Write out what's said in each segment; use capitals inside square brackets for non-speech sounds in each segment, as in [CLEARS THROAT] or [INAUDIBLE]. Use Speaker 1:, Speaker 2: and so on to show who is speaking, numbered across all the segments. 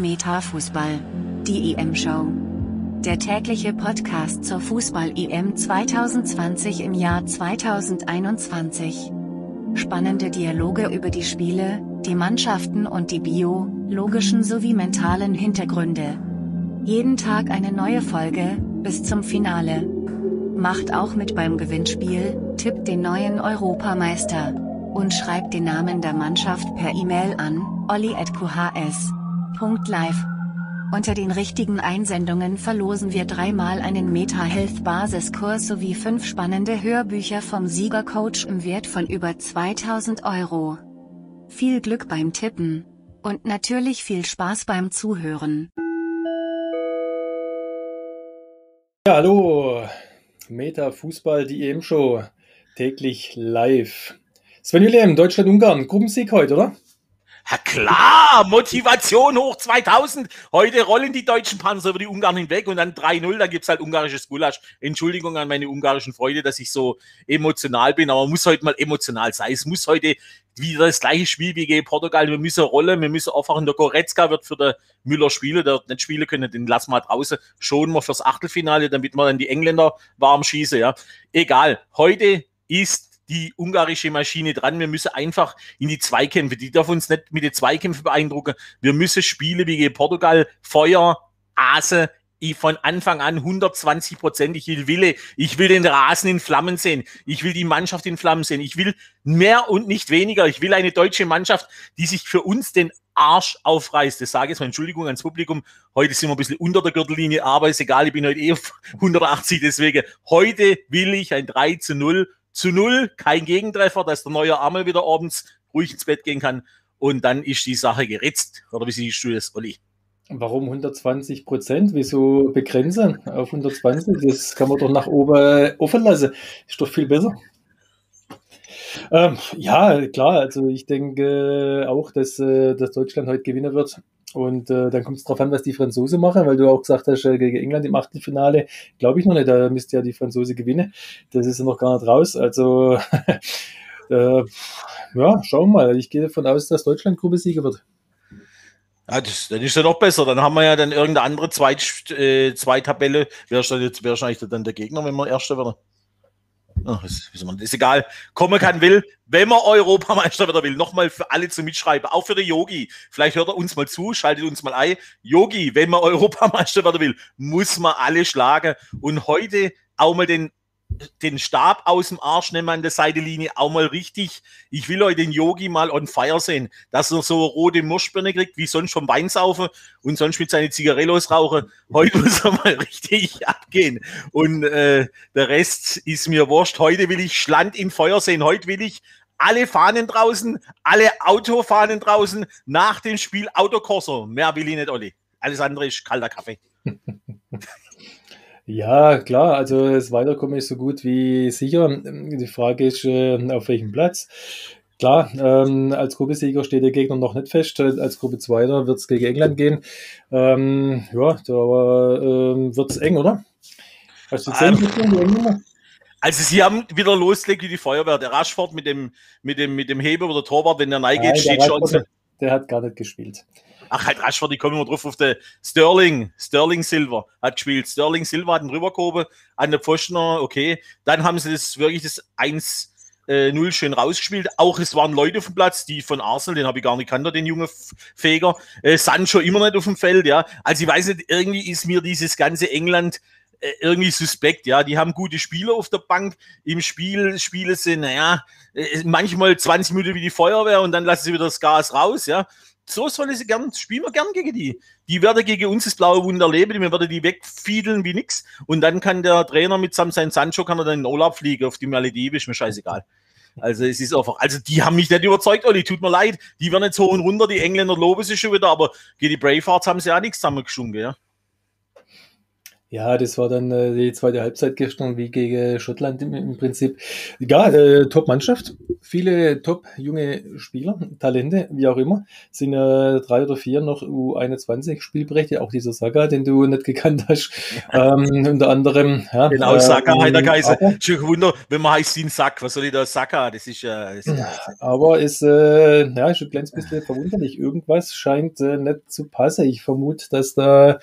Speaker 1: Metafußball. Die EM-Show. Der tägliche Podcast zur Fußball-EM 2020 im Jahr 2021. Spannende Dialoge über die Spiele, die Mannschaften und die biologischen sowie mentalen Hintergründe. Jeden Tag eine neue Folge, bis zum Finale. Macht auch mit beim Gewinnspiel, tippt den neuen Europameister. Und schreibt den Namen der Mannschaft per E-Mail an, olli.qhs Live. Unter den richtigen Einsendungen verlosen wir dreimal einen Meta Health Basiskurs sowie fünf spannende Hörbücher vom Siegercoach im Wert von über 2000 Euro. Viel Glück beim Tippen. Und natürlich viel Spaß beim Zuhören.
Speaker 2: Ja, hallo. Meta Fußball, die EM-Show. Täglich live. Sven Wilhelm, Deutschland-Ungarn. Gruppensieg heute, oder?
Speaker 3: Ja klar, Motivation hoch 2000. Heute rollen die deutschen Panzer über die Ungarn hinweg und dann 3-0, da gibt's halt ungarisches Gulasch. Entschuldigung an meine ungarischen Freunde, dass ich so emotional bin, aber man muss heute mal emotional sein. Es muss heute wieder das gleiche Spiel wie gegen Portugal. Wir müssen rollen, wir müssen aufwachen. Der Goretzka wird für den Müller spielen, der nicht spielen können, den lassen wir draußen. Schonen wir fürs Achtelfinale, damit wir dann die Engländer warm schießen, ja. Egal. Heute ist die ungarische Maschine dran. Wir müssen einfach in die Zweikämpfe, die darf uns nicht mit den Zweikämpfen beeindrucken. Wir müssen Spiele wie gegen Portugal, Feuer, Ase, ich von Anfang an 120 Prozent. Ich will Wille. Ich will den Rasen in Flammen sehen. Ich will die Mannschaft in Flammen sehen. Ich will mehr und nicht weniger. Ich will eine deutsche Mannschaft, die sich für uns den Arsch aufreißt. Das sage ich jetzt mal, Entschuldigung ans Publikum. Heute sind wir ein bisschen unter der Gürtellinie, aber ist egal. Ich bin heute eh auf 180. Deswegen, heute will ich ein 3 zu 0 zu null, kein Gegentreffer, dass der neue Arme wieder abends ruhig ins Bett gehen kann. Und dann ist die Sache geritzt. Oder wie siehst du das, Olli?
Speaker 2: Warum 120 Prozent? Wieso begrenzen auf 120? Das kann man doch nach oben offen lassen. Ist doch viel besser. Ähm, ja, klar. Also ich denke auch, dass, äh, dass Deutschland heute gewinnen wird. Und äh, dann kommt es darauf an, was die Franzosen machen, weil du auch gesagt hast, äh, gegen England im Achtelfinale, glaube ich noch nicht, da müsste ja die Franzose gewinnen. Das ist ja noch gar nicht raus. Also [LAUGHS] äh, ja, schauen wir mal. Ich gehe davon aus, dass Deutschland Gruppensieger wird.
Speaker 3: Ja, das, dann ist ja noch besser. Dann haben wir ja dann irgendeine andere Zweit, äh, Zweitabelle. Wer ist dann der Gegner, wenn wir Erster werden? Oh, ist, ist egal. Kommen kann, will. Wenn man Europameister wieder will, nochmal für alle zu mitschreiben, auch für den Yogi. Vielleicht hört er uns mal zu, schaltet uns mal ein. Yogi, wenn man Europameister werden will, muss man alle schlagen. Und heute auch mal den den Stab aus dem Arsch nehmen an der Seitenlinie auch mal richtig. Ich will euch den Yogi mal on fire sehen, dass er so rote Muschbirne kriegt, wie sonst vom Weinsaufen und sonst mit seinen Zigarellos rauchen. Heute [LAUGHS] muss er mal richtig abgehen. Und äh, der Rest ist mir wurscht. Heute will ich Schland in Feuer sehen. Heute will ich alle Fahnen draußen, alle Autofahnen draußen, nach dem Spiel Autokorso. Mehr will ich nicht, Olli. Alles andere ist kalter Kaffee. [LAUGHS]
Speaker 2: Ja, klar, also das Weiterkommen ist so gut wie sicher. Die Frage ist, äh, auf welchem Platz. Klar, ähm, als Gruppesieger steht der Gegner noch nicht fest. Als Gruppe Zweiter wird es gegen England gehen. Ähm, ja, da ähm, wird es eng, oder?
Speaker 3: Hast du ähm, also sie haben wieder losgelegt wie die Feuerwehr. Der Raschford mit dem, mit dem, mit dem Heber oder Torwart, wenn der reingeht, steht schon.
Speaker 2: Der hat gar nicht gespielt.
Speaker 3: Ach, halt Rashford, ich komme immer drauf auf der Sterling, Sterling Silver hat gespielt. Sterling Silver hat einen rübergehoben an der Pfostener, okay. Dann haben sie das wirklich das 1 0 äh, schön rausgespielt. Auch es waren Leute auf dem Platz, die von Arsenal, den habe ich gar nicht kannt, den jungen Feger. Äh, Sancho immer nicht auf dem Feld, ja. Also ich weiß nicht, irgendwie ist mir dieses ganze England äh, irgendwie suspekt, ja. Die haben gute Spieler auf der Bank. Im Spiel, Spiele sind, naja, äh, manchmal 20 Minuten wie die Feuerwehr und dann lassen sie wieder das Gas raus, ja so soll sie gern, spielen wir gern gegen die. Die werden gegen uns das blaue Wunder leben, wir werden die wegfiedeln wie nix. Und dann kann der Trainer mit seinem Sancho kann er dann in Urlaub fliegen auf die Malediven, ist mir scheißegal. Also es ist einfach, also die haben mich nicht überzeugt, Olli, tut mir leid. Die werden jetzt hoch und runter, die Engländer loben sich schon wieder, aber gegen die Bravehearts haben sie auch nichts zusammengeschunken, ja.
Speaker 2: Ja, das war dann äh, die zweite Halbzeit gestern wie gegen Schottland im, im Prinzip. Ja, äh, Top-Mannschaft, viele top junge Spieler, Talente, wie auch immer. Sind äh, drei oder vier noch U21 Spielberechtigte, auch dieser Saga, den du nicht gekannt hast. [LAUGHS] Ähm, unter anderem.
Speaker 3: Ja, genau, äh, Saga, ähm, heiter Geise. Schon Wunder, wenn man heißt ein Sack, was soll ich da Saga? Das ist ja. Das ist ja
Speaker 2: aber ist, äh, ja, ist ein kleines bisschen verwunderlich. Irgendwas scheint äh, nicht zu passen. Ich vermute, dass da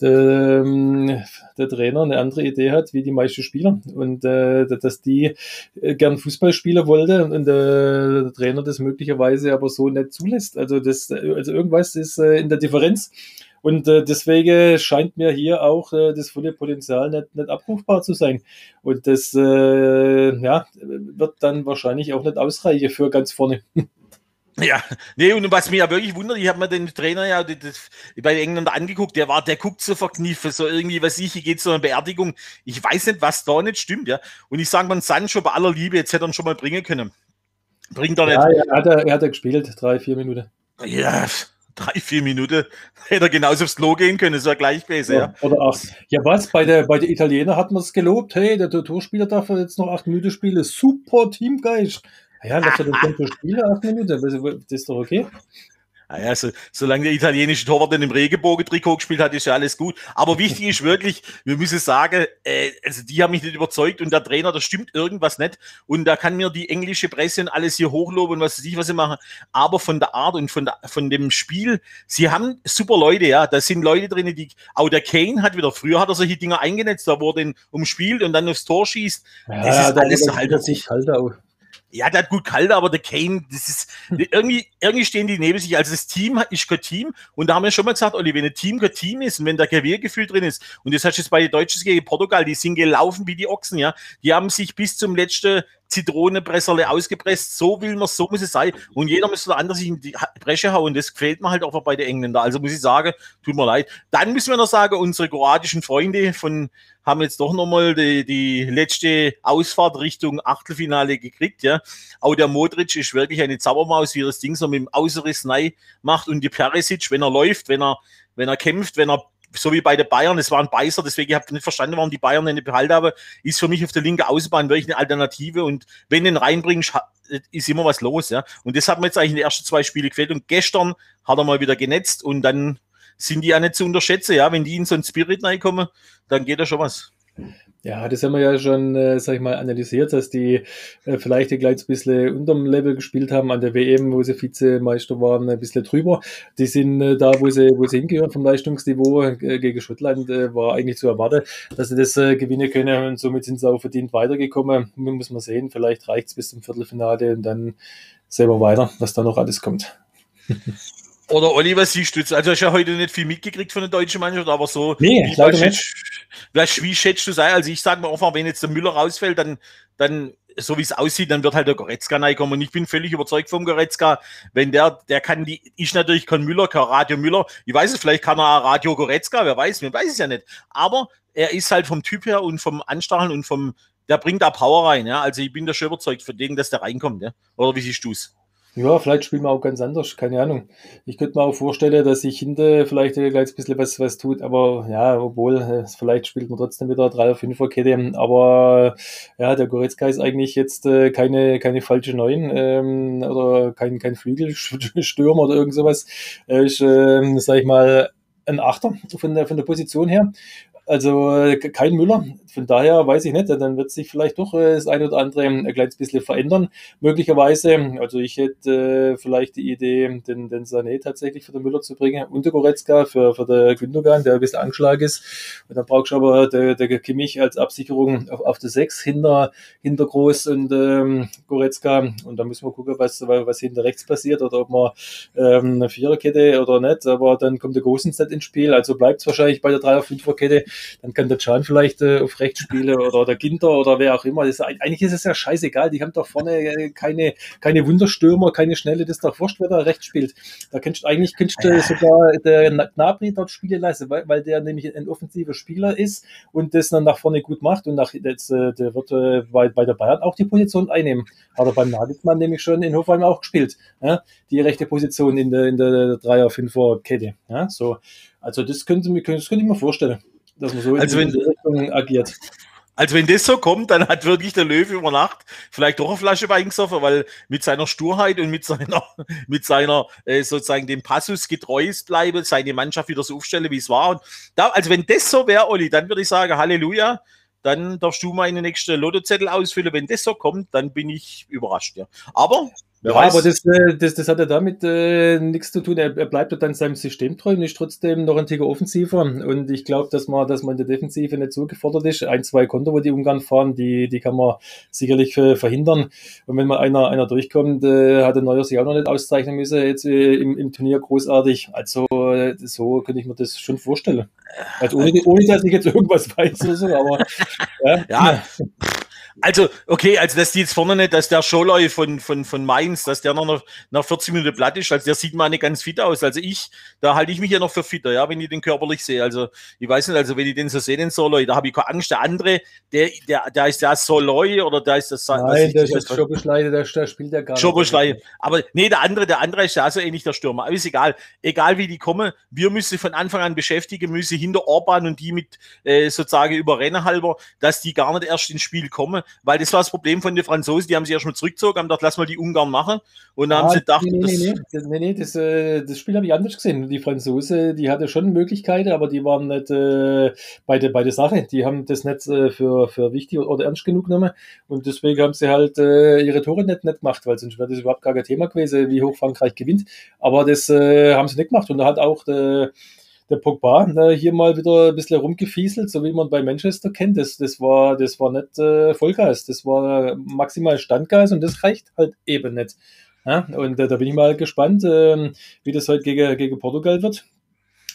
Speaker 2: ähm, der Trainer eine andere Idee hat wie die meisten Spieler und äh, dass die äh, gern Fußball spielen wollte und äh, der Trainer das möglicherweise aber so nicht zulässt. Also das, also irgendwas ist äh, in der Differenz. Und äh, deswegen scheint mir hier auch äh, das volle Potenzial nicht, nicht abrufbar zu sein. Und das äh, ja, wird dann wahrscheinlich auch nicht ausreichen für ganz vorne. [LAUGHS]
Speaker 3: Ja, nee, und was mich ja wirklich wundert, ich habe mir den Trainer ja das, das, bei den Engländern angeguckt, der war, der guckt so verkniffen, so irgendwie, was ich, hier geht so eine Beerdigung. Ich weiß nicht, was da nicht stimmt, ja. Und ich sage mal, Sancho bei aller Liebe, jetzt hätte er ihn schon mal bringen können.
Speaker 2: Bringt er nicht. Ja, er hat er, er hat er gespielt, drei, vier Minuten.
Speaker 3: Ja, drei, vier Minuten hätte er genauso aufs Klo gehen können, das war gleich besser. Ja,
Speaker 2: ja. Oder acht. Ja, was? Bei der, bei der Italiener hat man es gelobt. Hey, der Torspieler darf jetzt noch acht Minuten spielen. Super Teamgeist. Ja, lass er den Tempo spielen, acht Minuten. Das ist doch okay.
Speaker 3: Naja, so, solange der italienische Torwart in dem Regenbogen-Trikot gespielt hat, ist ja alles gut. Aber wichtig ist wirklich, wir müssen sagen, äh, also die haben mich nicht überzeugt und der Trainer, da stimmt irgendwas nicht. Und da kann mir die englische Presse und alles hier hochloben und was weiß ich, was sie machen. Aber von der Art und von, der, von dem Spiel, sie haben super Leute, ja. Da sind Leute drin, die, auch der Kane hat wieder, früher hat er solche Dinger eingenetzt, da wo er den umspielt und dann aufs Tor schießt.
Speaker 2: Ja, das ist alles halt sich halt auch.
Speaker 3: Ja, der hat gut kalt, aber der Kane, das ist irgendwie, irgendwie stehen die neben sich. Also das Team ist kein Team. Und da haben wir schon mal gesagt, Olli, wenn ein Team kein Team ist und wenn da Klaviergefühl drin ist, und das hast du jetzt bei den Deutschen gegen Portugal, die sind gelaufen wie die Ochsen, ja. Die haben sich bis zum letzten Zitronenpresserle ausgepresst. So will man, so muss es sein. Und jeder müsste der andere sich in die Bresche hauen. Das gefällt mir halt auch bei den Engländern. Also muss ich sagen, tut mir leid. Dann müssen wir noch sagen, unsere kroatischen Freunde von, haben jetzt doch nochmal die, die letzte Ausfahrt Richtung Achtelfinale gekriegt, ja. Auch der Modric ist wirklich eine Zaubermaus, wie das Ding so mit dem Außeriss neu macht und die Perisic, wenn er läuft, wenn er, wenn er kämpft, wenn er so wie bei den Bayern, es war ein Beißer, deswegen habe ich nicht verstanden, warum die Bayern den behalten haben, ist für mich auf der linken Außenbahn wirklich eine Alternative und wenn den reinbringst, ist immer was los, ja. Und das hat mir jetzt eigentlich in den ersten zwei Spielen gefällt und gestern hat er mal wieder genetzt und dann sind die ja nicht zu unterschätzen, ja. Wenn die in so einen Spirit reinkommen, dann geht da schon was.
Speaker 2: Ja, das haben wir ja schon, äh, sag ich mal, analysiert, dass die äh, vielleicht ein bisschen unterm Level gespielt haben an der WM, wo sie Vizemeister waren, ein bisschen drüber. Die sind äh, da, wo sie, wo sie hingehören vom Leistungsniveau äh, gegen Schottland, äh, war eigentlich zu erwarten, dass sie das äh, gewinnen können und somit sind sie auch verdient weitergekommen. Muss man sehen, vielleicht reicht's bis zum Viertelfinale und dann selber weiter, was da noch alles kommt. [LAUGHS]
Speaker 3: Oder Oliver, siehst du jetzt, also hast du ja heute nicht viel mitgekriegt von der deutschen Mannschaft, aber so,
Speaker 2: nee,
Speaker 3: wie, was schätzt, was, wie schätzt du es ein? Also ich sage mir einfach, wenn jetzt der Müller rausfällt, dann, dann so wie es aussieht, dann wird halt der Goretzka reinkommen. Und ich bin völlig überzeugt vom Goretzka, wenn der, der kann die, ist natürlich kein Müller, kein Radio Müller. Ich weiß es, vielleicht kann er Radio Goretzka, wer weiß, man weiß es ja nicht. Aber er ist halt vom Typ her und vom Anstacheln und vom, der bringt da Power rein, ja. Also ich bin da schon überzeugt von dem, dass der reinkommt, ja. Oder wie siehst du es?
Speaker 2: Ja, vielleicht spielen wir auch ganz anders, keine Ahnung. Ich könnte mir auch vorstellen, dass sich hinter vielleicht ein kleines bisschen was, was tut, aber ja, obwohl, äh, vielleicht spielt man trotzdem wieder 3er, 5er Kette, aber ja, der Goretzka ist eigentlich jetzt äh, keine, keine falsche Neun ähm, oder kein, kein Flügelstürmer oder irgend sowas. Er ist, ähm, sag ich mal, ein Achter von der, von der Position her. Also äh, kein Müller. Von daher weiß ich nicht, dann wird sich vielleicht doch äh, das eine oder andere ein kleines bisschen verändern, möglicherweise. Also ich hätte äh, vielleicht die Idee, den, den Sané tatsächlich für den Müller zu bringen und der Goretzka für, für den Gündogan, der ein bisschen angeschlagen ist. Und dann brauchst du aber der, der Kimmich als Absicherung auf, auf der 6 hinter, hinter Groß und ähm, Goretzka. Und da müssen wir gucken, was, was hinter rechts passiert oder ob man ähm, eine Viererkette oder nicht. Aber dann kommt der Gosens nicht ins Spiel. Also bleibt es wahrscheinlich bei der Dreier-Fünfer-Kette dann kann der Can vielleicht äh, auf rechts spielen oder der Ginter oder wer auch immer. Das, eigentlich ist es ja scheißegal. Die haben doch vorne äh, keine, keine Wunderstürmer, keine Schnelle. Das ist doch wurscht, wer da rechts spielt. Da kannst du eigentlich kannst du sogar der Gnabry dort spielen lassen, weil, weil der nämlich ein offensiver Spieler ist und das dann nach vorne gut macht und nach, jetzt, äh, der wird äh, bei, bei der Bayern auch die Position einnehmen. Hat er beim Nagelsmann nämlich schon in Hofheim auch gespielt. Ja? Die rechte Position in der, in der Dreier-Fünfer-Kette. Ja? So. Also das könnte, das könnte ich mir vorstellen dass man so
Speaker 3: also
Speaker 2: in die Richtung agiert.
Speaker 3: Also wenn das so kommt, dann hat wirklich der Löwe über Nacht vielleicht doch eine Flasche Wein gesoffen, weil mit seiner Sturheit und mit seiner, [LAUGHS] mit seiner äh, sozusagen dem Passus getreuest bleibe, seine Mannschaft wieder so aufstelle, wie es war. Und da, also wenn das so wäre, Olli, dann würde ich sagen, Halleluja, dann darfst du meine nächste Lottozettel ausfüllen. Wenn das so kommt, dann bin ich überrascht. Ja. Aber
Speaker 2: ja, aber das, äh, das, das hat ja damit äh, nichts zu tun. Er, er bleibt ja dann seinem System treu und ist trotzdem noch ein Ticker offensiver. Und ich glaube, dass man, dass man in der Defensive nicht so gefordert ist. Ein, zwei Konto, wo die Ungarn fahren, die, die kann man sicherlich äh, verhindern. Und wenn mal einer, einer durchkommt, äh, hat der Neuer sich auch noch nicht auszeichnen müssen, jetzt äh, im, im Turnier großartig. Also äh, so könnte ich mir das schon vorstellen. Also ohne, ohne dass ich jetzt irgendwas [LAUGHS] weiß oder so, aber
Speaker 3: ja. ja. [LAUGHS] Also, okay, also dass die jetzt vorne nicht, dass der Scholloy von, von, von Mainz, dass der noch nach 40 Minuten platt ist, also der sieht mal nicht ganz fit aus. Also ich, da halte ich mich ja noch für fitter, ja, wenn ich den körperlich sehe. Also ich weiß nicht, also wenn ich den so sehe, den Soloy, da habe ich keine Angst. Der andere, der, der, der ist der Soloy oder der ist das.
Speaker 2: Nein, der ist Schoboschlei, der, der spielt ja gar
Speaker 3: nicht. Schoboschlei. Aber nee, der andere, der andere ist ja so ähnlich der Stürmer. Aber ist egal. Egal wie die kommen, wir müssen von Anfang an beschäftigen, müssen hinter Orban und die mit äh, sozusagen überrennen halber, dass die gar nicht erst ins Spiel kommen weil das war das Problem von den Franzosen, die haben sich ja schon zurückgezogen, haben gedacht, lass mal die Ungarn machen. Und dann ah, haben sie gedacht,
Speaker 2: nee, nee, nee, nee, nee das, äh, das Spiel habe ich anders gesehen. Die Franzosen, die hatte schon Möglichkeiten, aber die waren nicht äh, bei, der, bei der Sache. Die haben das nicht äh, für, für wichtig oder ernst genug genommen. Und deswegen haben sie halt äh, ihre Tore nicht, nicht gemacht, weil sonst wäre das überhaupt gar kein Thema gewesen, wie hoch Frankreich gewinnt. Aber das äh, haben sie nicht gemacht. Und da hat auch der der Pogba ne, hier mal wieder ein bisschen rumgefieselt, so wie man bei Manchester kennt. Das, das, war, das war nicht äh, Vollgas, das war maximal Standgas und das reicht halt eben nicht. Ja, und äh, da bin ich mal gespannt, äh, wie das heute gegen, gegen Portugal wird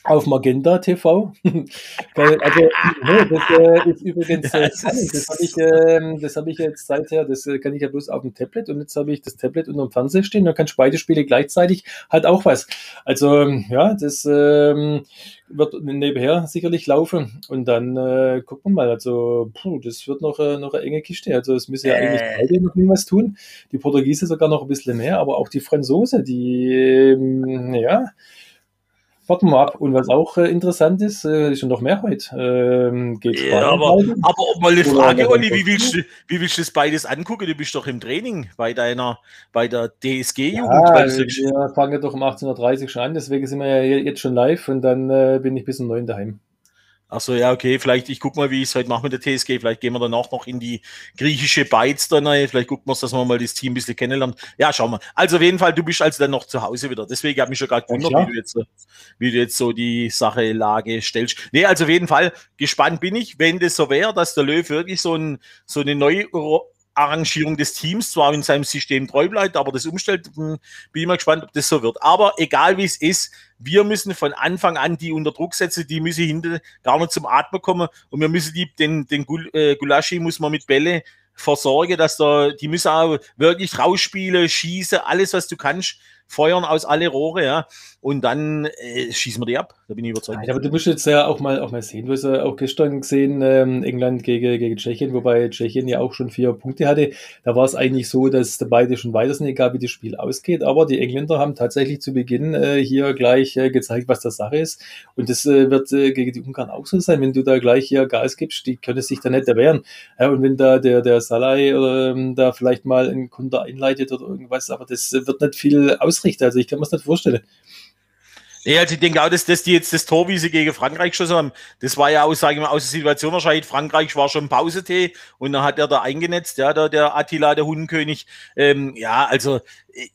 Speaker 2: auf Magenta TV. [LAUGHS] also, nee, das äh, ist übrigens äh, das, habe ich, äh, das hab ich jetzt seither, das äh, kann ich ja bloß auf dem Tablet und jetzt habe ich das Tablet unter dem Fernseher stehen, da kann ich beide Spiele gleichzeitig, hat auch was. Also ähm, ja, das ähm, wird nebenher sicherlich laufen und dann äh, gucken wir mal, also puh, das wird noch, noch eine enge Kiste, also es müssen ja eigentlich beide noch was tun, die Portugiese sogar noch ein bisschen mehr, aber auch die Franzose, die, ähm, ja, warten wir ab. Und was auch äh, interessant ist, äh, ist schon noch mehr heute. Ähm,
Speaker 3: geht ja, aber, aber mal eine Frage, Olli, wie willst, du, wie willst du das beides angucken? Du bist doch im Training bei deiner, bei der DSG-Jugend.
Speaker 2: Ja, wir fangen doch um 18.30 Uhr schon an, deswegen sind wir ja jetzt schon live und dann äh, bin ich bis um 9 daheim.
Speaker 3: Achso, ja, okay, vielleicht, ich guck mal, wie ich es heute mache mit der TSG. Vielleicht gehen wir danach noch in die griechische Beiz da rein. Vielleicht gucken wir dass wir mal das Team ein bisschen kennenlernen. Ja, schauen wir. Also auf jeden Fall, du bist also dann noch zu Hause wieder. Deswegen habe ich mich schon gerade gewundert, ja, wie, du jetzt, wie du jetzt so die Sache, Lage stellst. Nee, also auf jeden Fall, gespannt bin ich, wenn das so wäre, dass der Löw wirklich so, ein, so eine neue Arrangierung des Teams zwar in seinem System treu bleibt, aber das umstellt, hm, bin ich mal gespannt, ob das so wird. Aber egal wie es ist, wir müssen von Anfang an die unter Druck setzen, die müssen hinter gar nicht zum Atmen kommen und wir müssen die, den, den äh, Gulaschi muss man mit Bälle versorgen, dass da, die müssen auch wirklich rausspielen, schießen, alles was du kannst, feuern aus alle Rohre, ja. Und dann äh, schießen wir die ab. Da bin ich überzeugt.
Speaker 2: Ja, aber du musst jetzt ja auch mal, auch mal sehen, du hast ja auch gestern gesehen, ähm, England gegen, gegen Tschechien, wobei Tschechien ja auch schon vier Punkte hatte. Da war es eigentlich so, dass beide schon weiter sind, egal wie das Spiel ausgeht. Aber die Engländer haben tatsächlich zu Beginn äh, hier gleich äh, gezeigt, was das Sache ist. Und das äh, wird äh, gegen die Ungarn auch so sein. Wenn du da gleich hier Gas gibst, die können sich da nicht erwehren. Ja, und wenn da der, der Salai äh, da vielleicht mal einen Konter einleitet oder irgendwas, aber das wird nicht viel ausrichten. Also ich kann mir das nicht vorstellen.
Speaker 3: Ja, also ich denke auch, dass, dass die jetzt das Tor, wie sie gegen Frankreich geschossen haben, das war ja aus, sagen wir, aus der Situation wahrscheinlich, Frankreich war schon Pausetee und dann hat er da eingenetzt, ja, der, der Attila, der Hundenkönig. Ähm, ja, also,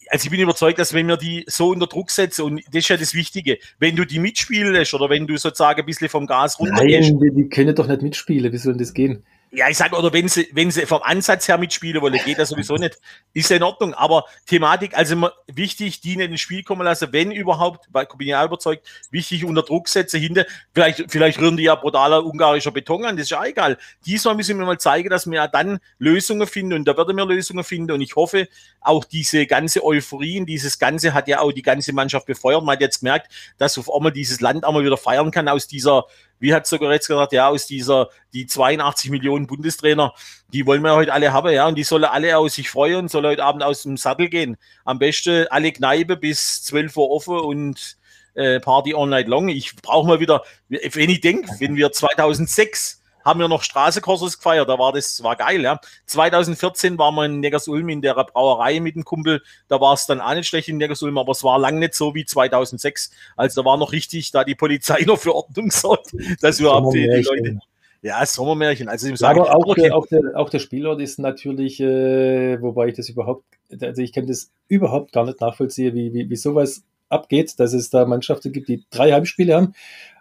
Speaker 3: also ich bin überzeugt, dass wenn wir die so unter Druck setzen, und das ist ja das Wichtige, wenn du die mitspielen lässt oder wenn du sozusagen ein bisschen vom Gas
Speaker 2: runtergehst. Nein, die, die können doch nicht mitspielen, wie soll denn das gehen?
Speaker 3: Ja, ich sage, oder wenn sie, wenn sie vom Ansatz her mitspielen wollen, geht das sowieso nicht. Ist ja in Ordnung. Aber Thematik, also wichtig, die nicht ins Spiel kommen lassen, wenn überhaupt, weil bin auch überzeugt, wichtig unter Druck setzen hinter. Vielleicht, vielleicht rühren die ja brutaler ungarischer Beton an, das ist ja egal. Diesmal müssen wir mal zeigen, dass wir ja dann Lösungen finden und da werden wir Lösungen finden. Und ich hoffe, auch diese ganze Euphorie, dieses Ganze hat ja auch die ganze Mannschaft befeuert. Man hat jetzt gemerkt, dass auf einmal dieses Land einmal wieder feiern kann aus dieser wie hat sogar jetzt gesagt, ja, aus dieser, die 82 Millionen Bundestrainer, die wollen wir heute alle haben, ja, und die sollen alle aus sich freuen, sollen heute Abend aus dem Sattel gehen. Am besten alle Kneipe bis 12 Uhr offen und äh, Party all night long. Ich brauche mal wieder, wenn ich denke, wenn wir 2006 haben wir noch Straßekurses gefeiert, da war das, war geil, ja. 2014 waren wir in Neckarsulm in der Brauerei mit dem Kumpel, da war es dann auch nicht schlecht in Neckarsulm, aber es war lang nicht so wie 2006, also da war noch richtig, da die Polizei [LAUGHS] noch für Ordnung sorgt, dass überhaupt die, die Leute, ja, Sommermärchen. Also ich
Speaker 2: sage, aber auch, okay. der, auch, der, auch der Spielort ist natürlich, äh, wobei ich das überhaupt, also ich kann das überhaupt gar nicht nachvollziehen, wie, wie, wie sowas abgeht, dass es da Mannschaften gibt, die drei Heimspiele haben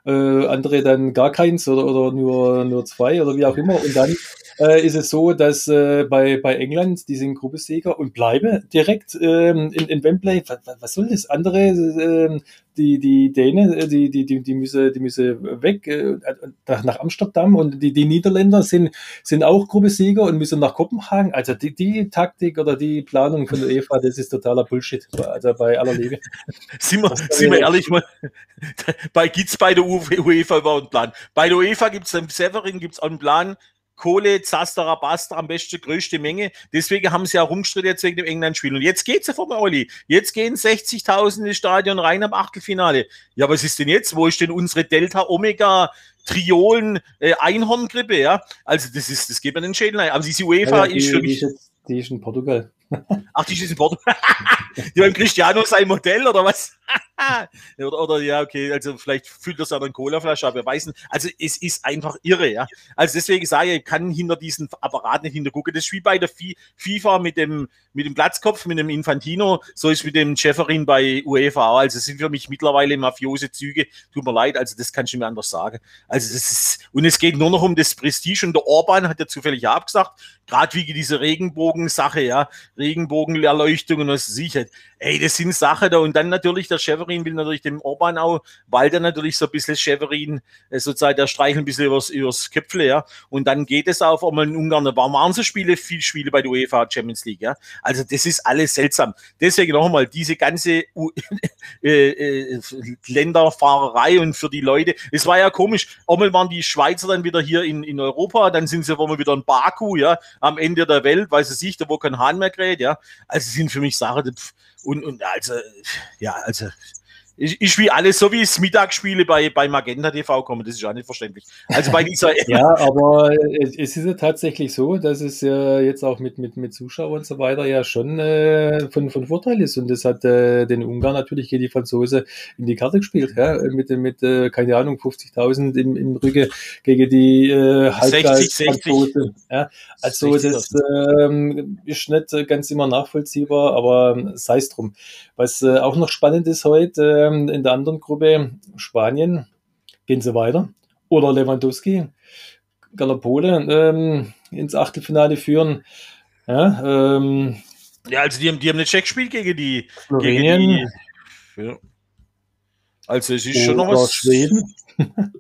Speaker 2: äh, andere dann gar keins oder, oder nur, nur zwei oder wie auch immer. Und dann äh, ist es so, dass äh, bei, bei England, die sind Gruppensieger und bleiben direkt ähm, in, in Wembley. Was, was soll das? Andere, äh, die, die Dänen, äh, die, die, die, die, müssen, die müssen weg äh, nach Amsterdam und die, die Niederländer sind, sind auch Gruppensieger und müssen nach Kopenhagen. Also die, die Taktik oder die Planung von der EFA, das ist totaler Bullshit. Also bei aller Liebe. [LAUGHS]
Speaker 3: sind wir, sind wir ehrlich mal, [LAUGHS] bei gibt's bei der UEFA überhaupt einen Plan? Bei der UEFA gibt es im Severin gibt's auch einen Plan, Kohle, Zaster, Rabaster, am besten größte Menge. Deswegen haben sie ja rumgestritten jetzt wegen dem England-Spiel. Und jetzt geht's ja vor mir, Olli. Jetzt gehen 60.000 ins Stadion rein am Achtelfinale. Ja, was ist denn jetzt? Wo ist denn unsere Delta Omega Triolen äh, Einhorngrippe, ja? Also das ist, das geht mir den Schädel ein. Aber diese UEFA
Speaker 2: ja, die,
Speaker 3: ist für
Speaker 2: mich. Die ist, die ist in Portugal.
Speaker 3: Ach, die ist in Portugal. [LAUGHS] die beim Cristiano sein Modell oder was? [LAUGHS] oder, oder, ja, okay, also vielleicht füllt das an Colaflasche, aber wir weiß nicht. Also es ist einfach irre, ja. Also deswegen sage ich, ich kann hinter diesen Apparat nicht hintergucken. Das ist wie bei der FIFA mit dem, mit dem Platzkopf, mit dem Infantino, so ist mit dem Schäferin bei UEFA. Also es sind für mich mittlerweile mafiose Züge. Tut mir leid, also das kann ich mir anders sagen. Also das ist, und es geht nur noch um das Prestige und der Orban hat ja zufällig abgesagt, gerade wie diese Regenbogen-Sache, ja, Regenbogenerleuchtung und was sicher. Ey, das sind Sachen da und dann natürlich der Schäferin will natürlich dem Orban auch, weil der natürlich so ein bisschen Schäferin äh, sozusagen der streichelt ein bisschen übers, übers Köpfle, ja. Und dann geht es auch einmal in Ungarn, da waren so Spiele, viel Spiele bei der UEFA Champions League, ja. Also das ist alles seltsam. Deswegen noch einmal, diese ganze [LAUGHS] äh, äh, Länderfahrerei und für die Leute, es war ja komisch, einmal waren die Schweizer dann wieder hier in, in Europa, dann sind sie einmal wieder in Baku, ja, am Ende der Welt, weiß es sich, da wo kein Hahn mehr kräht, ja. Also sind für mich Sachen, und, und also, ja, also ich, ich spiele alles so, wie es Mittagsspiele bei, bei Magenta TV kommen. Das ist auch nicht verständlich. Also bei dieser. [LAUGHS]
Speaker 2: ja, aber es ist ja tatsächlich so, dass es ja jetzt auch mit, mit, mit Zuschauern und so weiter ja schon äh, von, von Vorteil ist. Und das hat äh, den Ungarn natürlich gegen die Franzose in die Karte gespielt. Ja? Mit, mit äh, keine Ahnung, 50.000 im, im Rücken gegen die äh,
Speaker 3: 60, 60.
Speaker 2: Ja? Also 60. das ähm, ist nicht ganz immer nachvollziehbar, aber sei es drum. Was äh, auch noch spannend ist heute, ähm, in der anderen Gruppe Spanien, gehen sie weiter. Oder Lewandowski, Galapole ähm, ins Achtelfinale führen. Ja, ähm,
Speaker 3: ja, also die haben, die haben nicht gespielt gegen die.
Speaker 2: Slowenien. Gegen
Speaker 3: die, ja. Also es ist schon noch was.
Speaker 2: Schweden. [LAUGHS]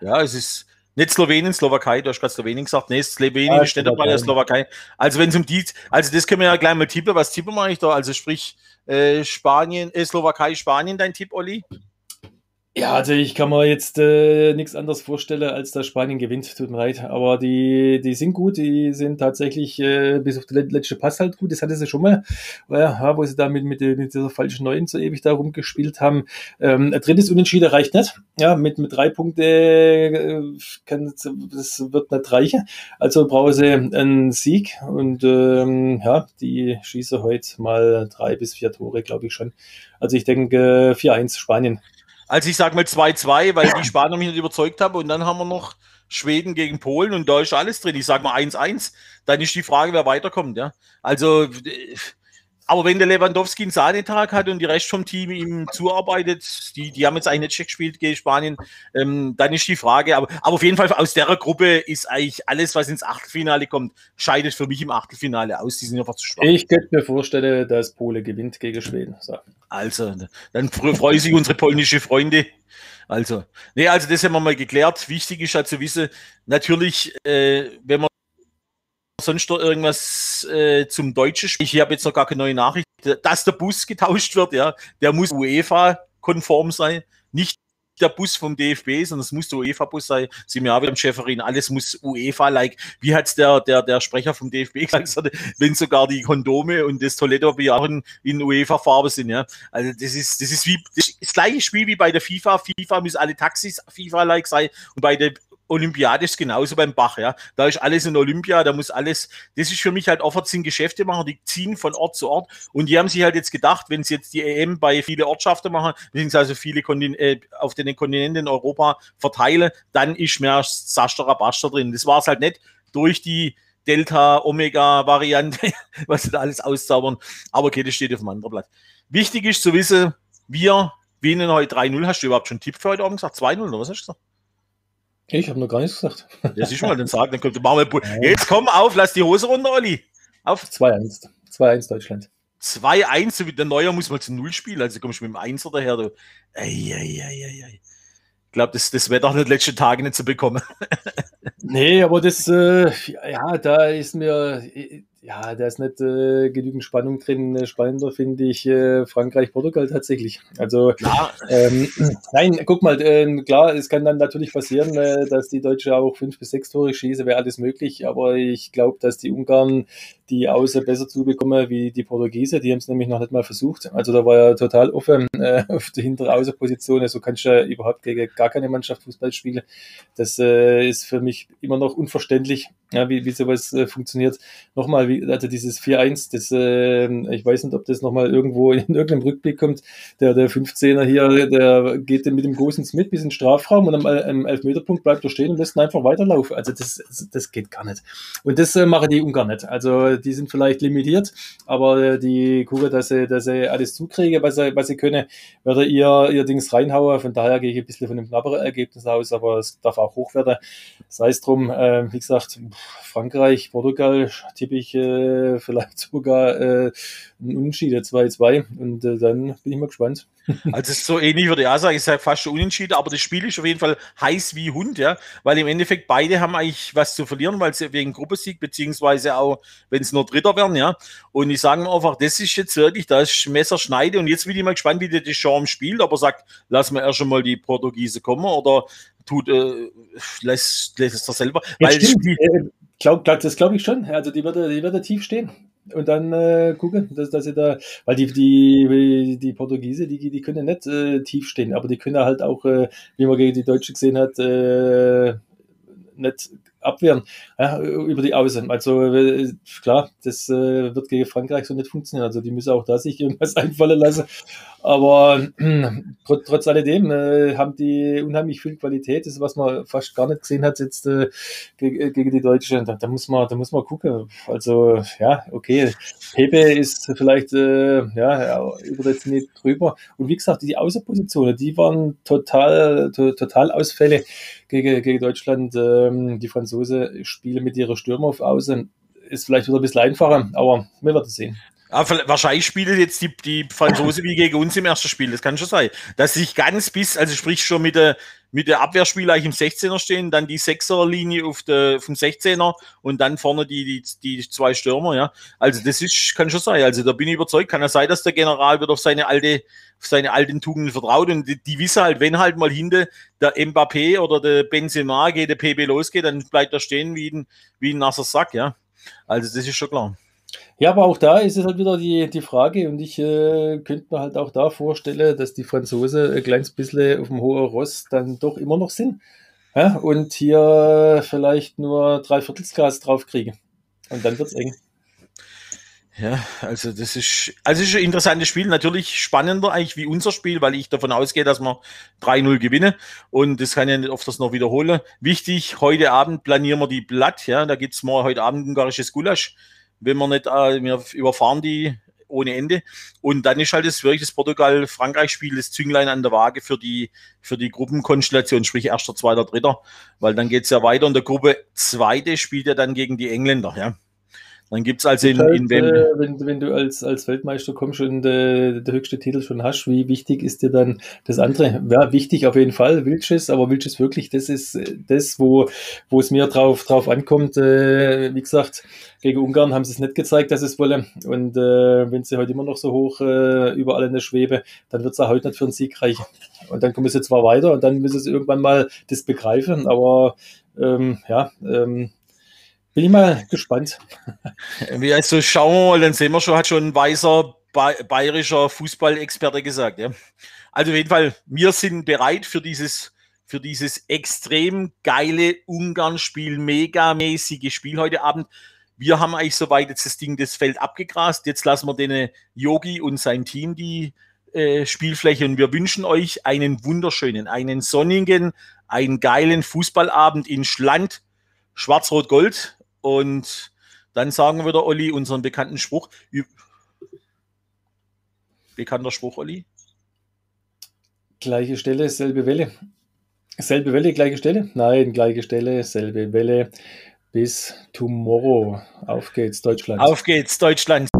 Speaker 3: ja, es ist nicht Slowenien, Slowakei, du hast gerade Slowenien gesagt. Nee, Slowenien ja, steht dabei der Slowakei. Also wenn es um die, also das können wir ja gleich mal tippen. Was tippen wir eigentlich da? Also sprich, äh, Spanien, äh, Slowakei, Spanien, dein Tipp, Olli?
Speaker 2: Ja, also ich kann mir jetzt äh, nichts anderes vorstellen, als dass Spanien gewinnt. Tut mir leid. Aber die, die sind gut, die sind tatsächlich äh, bis auf den letzten Pass halt gut. Das hatte sie schon mal, ja, wo sie da mit, mit, mit dieser falschen Neuen so ewig da rumgespielt haben. Ähm, ein drittes Unentschieden reicht nicht. Ja, mit, mit drei Punkten äh, kann, das wird nicht reichen. Also brauchen sie einen Sieg. Und ähm, ja, die schießen heute mal drei bis vier Tore, glaube ich schon. Also ich denke 4-1 Spanien.
Speaker 3: Also ich sage mal 2-2, weil die Spanier mich nicht überzeugt haben. Und dann haben wir noch Schweden gegen Polen und da ist alles drin. Ich sage mal 1-1. Dann ist die Frage, wer weiterkommt. Ja? Also aber wenn der Lewandowski einen Sahnetag hat und die Rest vom Team ihm zuarbeitet, die, die haben jetzt eigentlich nicht gespielt gegen Spanien, ähm, dann ist die Frage, aber, aber auf jeden Fall aus der Gruppe ist eigentlich alles, was ins Achtelfinale kommt, scheidet für mich im Achtelfinale aus. Die sind einfach zu schwach.
Speaker 2: Ich könnte mir vorstellen, dass Pole gewinnt gegen Schweden. So.
Speaker 3: Also, dann freuen sich unsere polnische Freunde. Also, nee, also das haben wir mal geklärt. Wichtig ist halt zu wissen, natürlich, äh, wenn man sonst noch irgendwas äh, zum Deutschen. Ich habe jetzt noch gar keine neue Nachricht, dass der Bus getauscht wird, ja, der muss UEFA-konform sein, nicht der Bus vom DFB, sondern es muss der UEFA-Bus sein. Sie mir auch wieder im Schäferin, alles muss UEFA-like. Wie hat's der, der, der Sprecher vom DFB [LAUGHS] gesagt, wenn sogar die Kondome und das Toilettenpapier auch in, in UEFA-Farbe sind, ja. Also das ist, das ist wie das, ist das gleiche Spiel wie bei der FIFA. FIFA müssen alle Taxis FIFA-like sein und bei der Olympiade ist genauso beim Bach, ja. Da ist alles in Olympia, da muss alles, das ist für mich halt oft sind Geschäfte machen, die ziehen von Ort zu Ort und die haben sich halt jetzt gedacht, wenn sie jetzt die EM bei viele Ortschaften machen, beziehungsweise viele Kontin äh, auf den Kontinenten in Europa verteilen, dann ist mehr Saster Rabaster drin. Das war es halt nicht durch die Delta, Omega-Variante, [LAUGHS] was sie da alles auszaubern. Aber okay, das steht auf dem anderen Blatt. Wichtig ist zu wissen, wir gewinnen heute 3-0. Hast du überhaupt schon einen Tipp für heute Abend gesagt? 2-0 oder was hast du gesagt?
Speaker 2: Ich habe noch gar nichts gesagt.
Speaker 3: Ja, siehst du mal, dann sag, dann kommt, machen wir, jetzt komm auf, lass die Hose runter, Olli.
Speaker 2: Auf. 2-1. 2-1 Deutschland.
Speaker 3: 2-1, so wie der Neuer muss mal zu Null spielen, also kommst du mit dem Einser daher, du. Ei, ei, ei, ei, ei. Ich glaube, das, das Wetter in den letzten Tagen nicht zu bekommen.
Speaker 2: nee, aber das, äh, ja, da ist mir, ja, da ist nicht äh, genügend Spannung drin. Spannender finde ich äh, Frankreich-Portugal tatsächlich. Also, ähm, [CLEARS THROAT] nein, guck mal, äh, klar, es kann dann natürlich passieren, äh, dass die Deutsche auch fünf bis sechs Tore schießen, wäre alles möglich. Aber ich glaube, dass die Ungarn die Außer besser zubekommen wie die Portugiese. Die haben es nämlich noch nicht mal versucht. Also da war ja total offen [LAUGHS] äh, auf der hinteren Außerposition. Also kannst du ja überhaupt gegen gar keine Mannschaft Fußball spielen. Das äh, ist für mich immer noch unverständlich, ja, wie, wie sowas funktioniert. Nochmal, wie, also dieses 4-1, das, äh, ich weiß nicht, ob das nochmal irgendwo in irgendeinem Rückblick kommt. Der, der 15er hier, der geht mit dem großen mit bis in den Strafraum und am, am Elfmeterpunkt bleibt er stehen und lässt ihn einfach weiterlaufen. Also das, das geht gar nicht. Und das äh, machen die Ungarn nicht. Also die sind vielleicht limitiert, aber die gucken, dass sie, dass sie alles zukriegen, was sie, was sie können, werde ihr, ihr Dings reinhauen. Von daher gehe ich ein bisschen von dem knapperen Ergebnis aus, aber es darf auch hoch werden. Sei es drum, äh, wie gesagt, Frankreich, Portugal tippe ich äh, vielleicht sogar äh, ein Unentschieden 2-2 und äh, dann bin ich mal gespannt. [LAUGHS]
Speaker 3: Also ist so ähnlich, würde ich auch sagen, ist ja fast schon unentschieden, aber das Spiel ist auf jeden Fall heiß wie Hund, ja, weil im Endeffekt beide haben eigentlich was zu verlieren, weil sie wegen Gruppensieg, beziehungsweise auch, wenn es nur Dritter werden, ja. Und ich sage mir einfach, das ist jetzt wirklich, da ist Messerschneide und jetzt bin ich mal gespannt, wie der Deschamps spielt, aber sagt, lass mal erst einmal die Portugiese kommen oder tut, äh, lässt, lässt es doch selber.
Speaker 2: Ja, weil Spiel, äh, glaub, glaub, das glaube ich schon. Also die wird, die wird tief stehen und dann äh, gucken, dass, dass sie da, weil die, die, die Portugiese, die, die können nicht äh, tief stehen, aber die können halt auch, äh, wie man gegen die Deutsche gesehen hat, äh, nicht abwehren ja, über die Außen. Also äh, klar, das äh, wird gegen Frankreich so nicht funktionieren. Also die müssen auch da sich irgendwas [LAUGHS] einfallen lassen. Aber [CLEARS THROAT] äh, trotz, alledem äh, haben die unheimlich viel Qualität. Das was man fast gar nicht gesehen hat jetzt äh, gegen, gegen die Deutschen. Da, da, muss man, da muss man gucken. Also ja, okay. Pepe ist vielleicht äh, ja über das nicht drüber. Und wie gesagt, die Außenpositionen, die waren total, to, total Ausfälle gegen, gegen Deutschland. Ähm, die Franzose spielen mit ihrer Stürmer auf Außen. Ist vielleicht wieder ein bisschen einfacher, aber wir werden sehen.
Speaker 3: Aber wahrscheinlich spielen jetzt die, die Franzose wie gegen uns im ersten Spiel. Das kann schon sein. Dass sich ganz bis, also sprich schon mit der, mit der Abwehrspieler im 16er stehen, dann die 6er-Linie auf der, vom 16er und dann vorne die, die, die zwei Stürmer, ja. Also das ist, kann schon sein. Also da bin ich überzeugt. Kann ja sein, dass der General wird auf seine alte, auf seine alten Tugenden vertraut und die, die wissen halt, wenn halt mal hinter der Mbappé oder der Benzema geht, der PB losgeht, dann bleibt er stehen wie ein, wie ein nasser Sack, ja. Also das ist schon klar.
Speaker 2: Ja, aber auch da ist es halt wieder die, die Frage und ich äh, könnte mir halt auch da vorstellen, dass die Franzosen ein kleines bisschen auf dem hohen Ross dann doch immer noch sind ja, und hier vielleicht nur drei Viertelsgas draufkriegen. Und dann wird es eng.
Speaker 3: Ja, also das ist, also ist ein interessantes Spiel, natürlich spannender eigentlich wie unser Spiel, weil ich davon ausgehe, dass wir 3-0 gewinnen und das kann ich nicht oft das noch wiederholen. Wichtig, heute Abend planieren wir die Blatt, ja, da gibt's mal heute Abend ungarisches Gulasch wenn wir nicht, äh, wir überfahren die ohne Ende. Und dann ist halt das wirklich das Portugal-Frankreich-Spiel, das Zünglein an der Waage für die, für die Gruppenkonstellation, sprich erster, zweiter, dritter, weil dann geht es ja weiter und der Gruppe zweite spielt ja dann gegen die Engländer, ja. Dann gibt es also in,
Speaker 2: halt,
Speaker 3: in
Speaker 2: äh, wenn, wenn du als, als Weltmeister kommst und äh, der höchste Titel schon hast, wie wichtig ist dir dann das andere? Ja, wichtig auf jeden Fall, Wilches, aber Wilches wirklich, das ist äh, das, wo, wo es mir drauf, drauf ankommt. Äh, wie gesagt, gegen Ungarn haben sie es nicht gezeigt, dass es wollen. Und äh, wenn sie heute immer noch so hoch äh, überall in der Schwebe, dann wird es auch heute nicht für einen Sieg reichen. Und dann kommen sie zwar weiter und dann müssen sie irgendwann mal das begreifen, aber ähm, ja, ähm, bin ich mal gespannt. [LAUGHS]
Speaker 3: Wie also schauen wir, dann sehen wir schon, hat schon ein weißer bayerischer Fußballexperte gesagt. Ja. Also auf jeden Fall, wir sind bereit für dieses, für dieses extrem geile Ungarn-Spiel, megamäßige Spiel heute Abend. Wir haben eigentlich soweit jetzt das Ding, das Feld abgegrast. Jetzt lassen wir den Yogi und sein Team die äh, Spielfläche und wir wünschen euch einen wunderschönen, einen sonnigen, einen geilen Fußballabend in Schland, Schwarz-Rot-Gold und dann sagen wir der Olli unseren bekannten Spruch. Bekannter Spruch, Olli?
Speaker 2: Gleiche Stelle, selbe Welle. Selbe Welle, gleiche Stelle? Nein, gleiche Stelle, selbe Welle. Bis tomorrow. Auf geht's, Deutschland.
Speaker 3: Auf geht's, Deutschland.